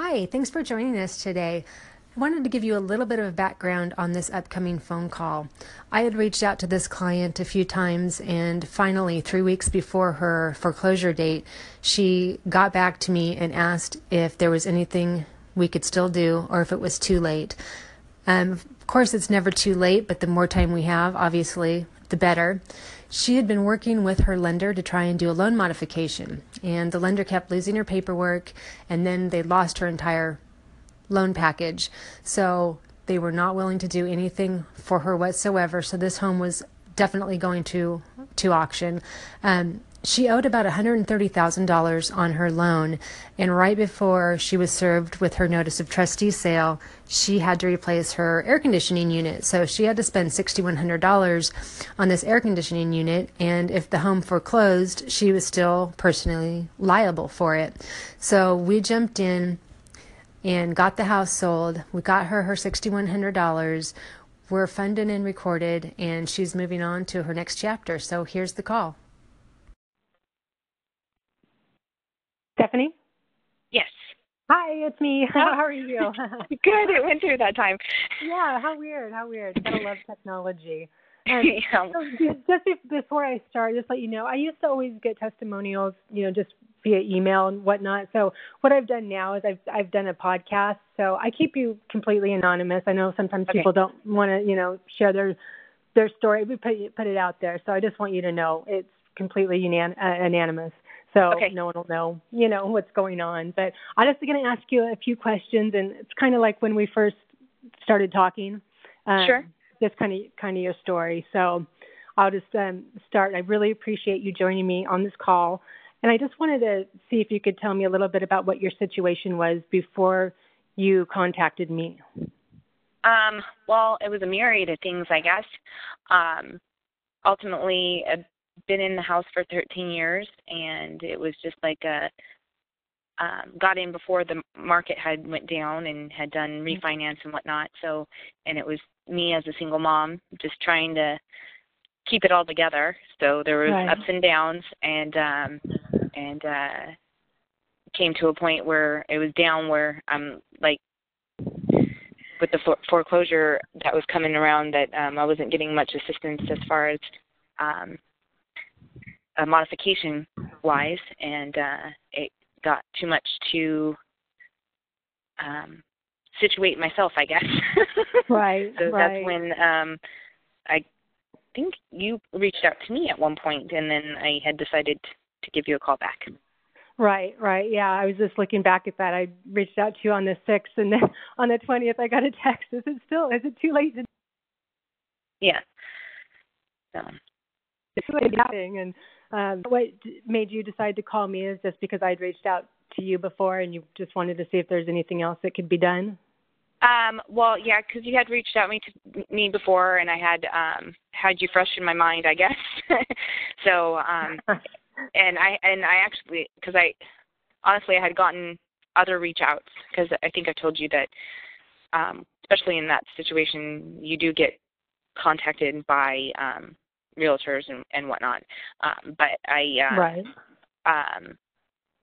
Hi, thanks for joining us today. I wanted to give you a little bit of background on this upcoming phone call. I had reached out to this client a few times, and finally, three weeks before her foreclosure date, she got back to me and asked if there was anything we could still do or if it was too late. Um, of course, it's never too late, but the more time we have, obviously, the better. She had been working with her lender to try and do a loan modification, and the lender kept losing her paperwork, and then they lost her entire loan package. So they were not willing to do anything for her whatsoever. So this home was definitely going to to auction. Um, she owed about $130,000 on her loan, and right before she was served with her notice of trustee sale, she had to replace her air conditioning unit. So she had to spend $6,100 on this air conditioning unit, and if the home foreclosed, she was still personally liable for it. So we jumped in and got the house sold. We got her her $6,100. We're funded and recorded, and she's moving on to her next chapter. So here's the call. Stephanie? Yes. Hi, it's me. How are you? Good. It went through that time. Yeah. How weird. How weird. Gotta love technology. And yeah. so just before I start, just let you know, I used to always get testimonials, you know, just via email and whatnot. So what I've done now is I've I've done a podcast. So I keep you completely anonymous. I know sometimes okay. people don't want to, you know, share their their story. We put put it out there. So I just want you to know it's completely unan- uh, anonymous. So okay. no one will know, you know, what's going on. But I'm just going to ask you a few questions, and it's kind of like when we first started talking. Um, sure. Just kind of kind of your story. So I'll just um, start. I really appreciate you joining me on this call, and I just wanted to see if you could tell me a little bit about what your situation was before you contacted me. Um, well, it was a myriad of things, I guess. Um, ultimately, a been in the house for 13 years, and it was just like a um, got in before the market had went down and had done mm-hmm. refinance and whatnot. So, and it was me as a single mom just trying to keep it all together. So there was right. ups and downs, and um, and uh, came to a point where it was down where I'm like with the foreclosure that was coming around that um, I wasn't getting much assistance as far as um, uh, modification wise, and uh, it got too much to um, situate myself, I guess. right. so right. that's when um, I think you reached out to me at one point, and then I had decided to give you a call back. Right, right. Yeah, I was just looking back at that. I reached out to you on the sixth, and then on the twentieth, I got a text. Is it still? Is it too late to? Yeah. So. It's too late and um, what made you decide to call me is just because I'd reached out to you before and you just wanted to see if there's anything else that could be done. Um, well, yeah, because you had reached out me to me before, and I had um, had you fresh in my mind, I guess. so, um, and I and I actually because I honestly I had gotten other reach outs because I think I told you that, um, especially in that situation, you do get contacted by um, realtors and, and whatnot. Um, but I, uh, right. Um,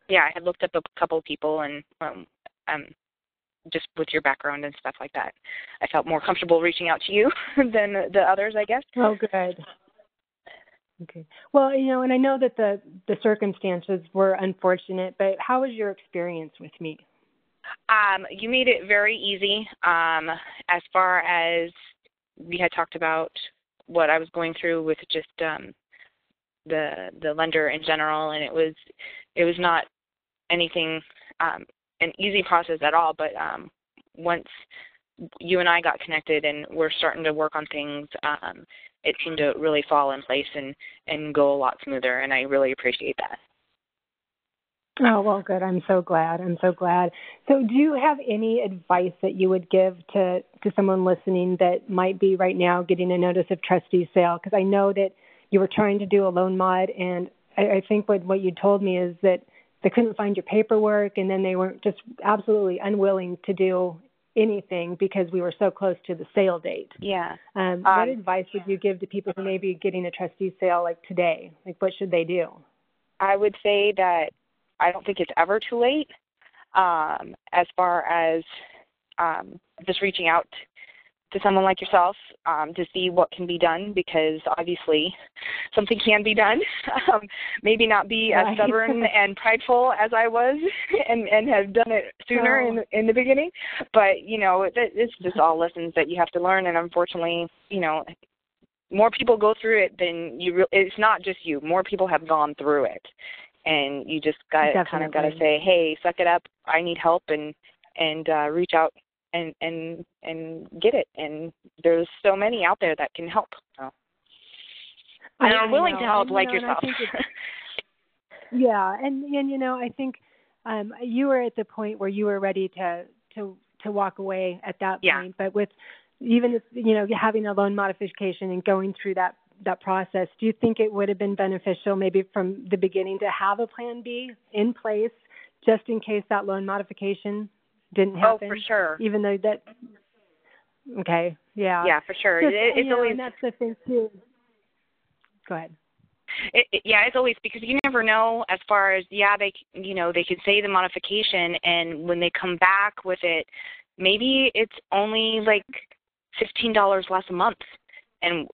yeah, I had looked up a couple of people and um, um, just with your background and stuff like that, I felt more comfortable reaching out to you than the others, I guess. Oh, good. Okay. Well, you know, and I know that the the circumstances were unfortunate, but how was your experience with me? Um, you made it very easy. Um, as far as we had talked about what I was going through with just um, the the lender in general, and it was it was not anything um, an easy process at all. But um, once you and I got connected and we're starting to work on things, um, it seemed to really fall in place and and go a lot smoother. And I really appreciate that. Oh, well, good. I'm so glad. I'm so glad. So, do you have any advice that you would give to, to someone listening that might be right now getting a notice of trustee sale? Because I know that you were trying to do a loan mod, and I, I think what, what you told me is that they couldn't find your paperwork, and then they were just absolutely unwilling to do anything because we were so close to the sale date. Yeah. Um, what advice would you give to people who may be getting a trustee sale like today? Like, what should they do? I would say that I don't think it's ever too late. um, as far as um, just reaching out to someone like yourself um, to see what can be done because obviously something can be done. Um, maybe not be right. as stubborn and prideful as I was and, and have done it sooner oh. in, in the beginning. But, you know, it, it's just all lessons that you have to learn. And unfortunately, you know, more people go through it than you. Re- it's not just you. More people have gone through it, and you just got kind of got to say, "Hey, suck it up. I need help," and and uh, reach out and and and get it. And there's so many out there that can help. So. And are willing to help, and, like know, yourself. yeah, and and you know, I think um, you were at the point where you were ready to to to walk away at that yeah. point. But with even if, you know having a loan modification and going through that that process, do you think it would have been beneficial maybe from the beginning to have a plan B in place just in case that loan modification didn't happen? Oh, for sure. Even though that Okay, yeah. Yeah, for sure. Just, it, it's know, always and that's the thing too. Go ahead. It, it, yeah, it's always because you never know as far as yeah they you know they could say the modification and when they come back with it maybe it's only like fifteen dollars less a month and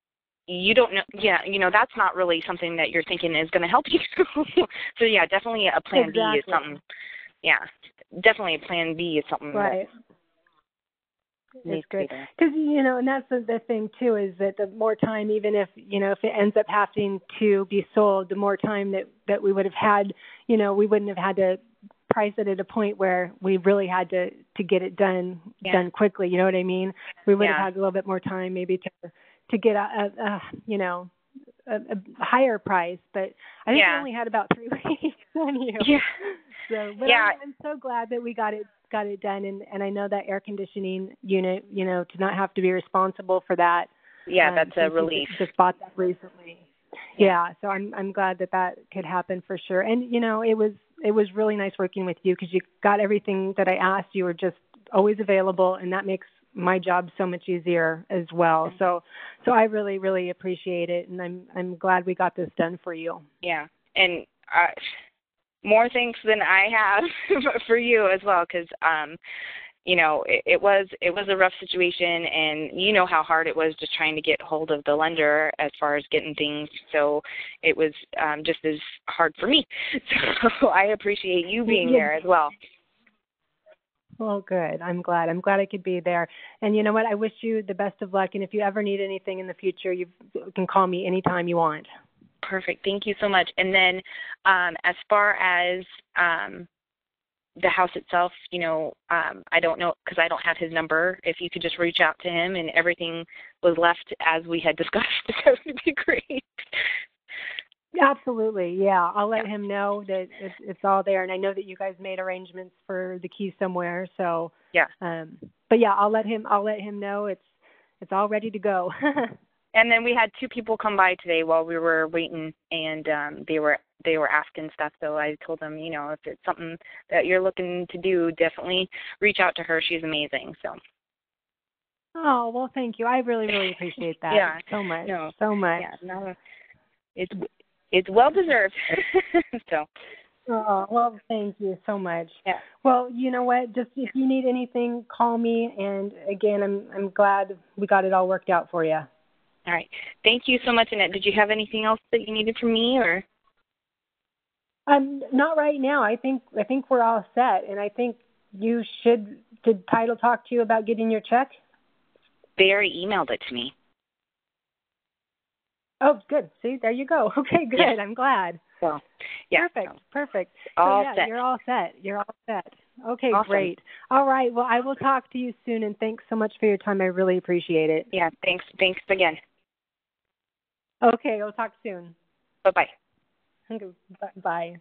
you don't know yeah you know that's not really something that you're thinking is going to help you so yeah definitely a plan exactly. b is something yeah definitely a plan b is something right it's good because you know and that's the, the thing too is that the more time even if you know if it ends up having to be sold the more time that that we would have had you know we wouldn't have had to price it at a point where we really had to to get it done yeah. done quickly. You know what I mean? We would yeah. have had a little bit more time maybe to to get a, a, a you know a, a higher price, but I think yeah. we only had about three weeks on you. Yeah. So, but yeah. I'm, I'm so glad that we got it got it done, and and I know that air conditioning unit, you know, to not have to be responsible for that. Yeah, um, that's a relief. Just bought that recently. Yeah, so I'm I'm glad that that could happen for sure. And you know, it was it was really nice working with you because you got everything that I asked. You were just always available, and that makes my job so much easier as well. So, so I really, really appreciate it, and I'm I'm glad we got this done for you. Yeah, and uh, more thanks than I have for you as well, because um, you know it, it was it was a rough situation and you know how hard it was just trying to get hold of the lender as far as getting things so it was um just as hard for me so i appreciate you being yeah. there as well well good. I'm glad. I'm glad i could be there. And you know what? I wish you the best of luck. And if you ever need anything in the future you can call me anytime you want. Perfect. Thank you so much. And then um as far as um the house itself, you know, um, I don't know because I don't have his number. If you could just reach out to him and everything was left as we had discussed, that would be great. Absolutely, yeah. I'll let yeah. him know that it's, it's all there, and I know that you guys made arrangements for the key somewhere. So yeah. Um, but yeah, I'll let him. I'll let him know it's it's all ready to go. and then we had two people come by today while we were waiting, and um, they were they were asking stuff. So I told them, you know, if it's something that you're looking to do, definitely reach out to her. She's amazing. So. Oh well, thank you. I really, really appreciate that. yeah. So much. No. So much. Yeah. No. It's it's well deserved. so. Oh well, thank you so much. Yeah. Well, you know what? Just if you need anything, call me. And again, I'm I'm glad we got it all worked out for you. All right. Thank you so much, Annette. Did you have anything else that you needed from me, or? Um, not right now. I think I think we're all set, and I think you should. Did Title talk to you about getting your check? Barry emailed it to me. Oh, good. See, there you go. Okay, good. Yes. I'm glad. So, yeah. Perfect. Perfect. All so yeah, set. you're all set. You're all set. Okay, Awesome. great. All right. Well, I will talk to you soon, and thanks so much for your time. I really appreciate it. Yeah. Thanks. Thanks again. Okay, we'll talk soon. Bye bye. Bye.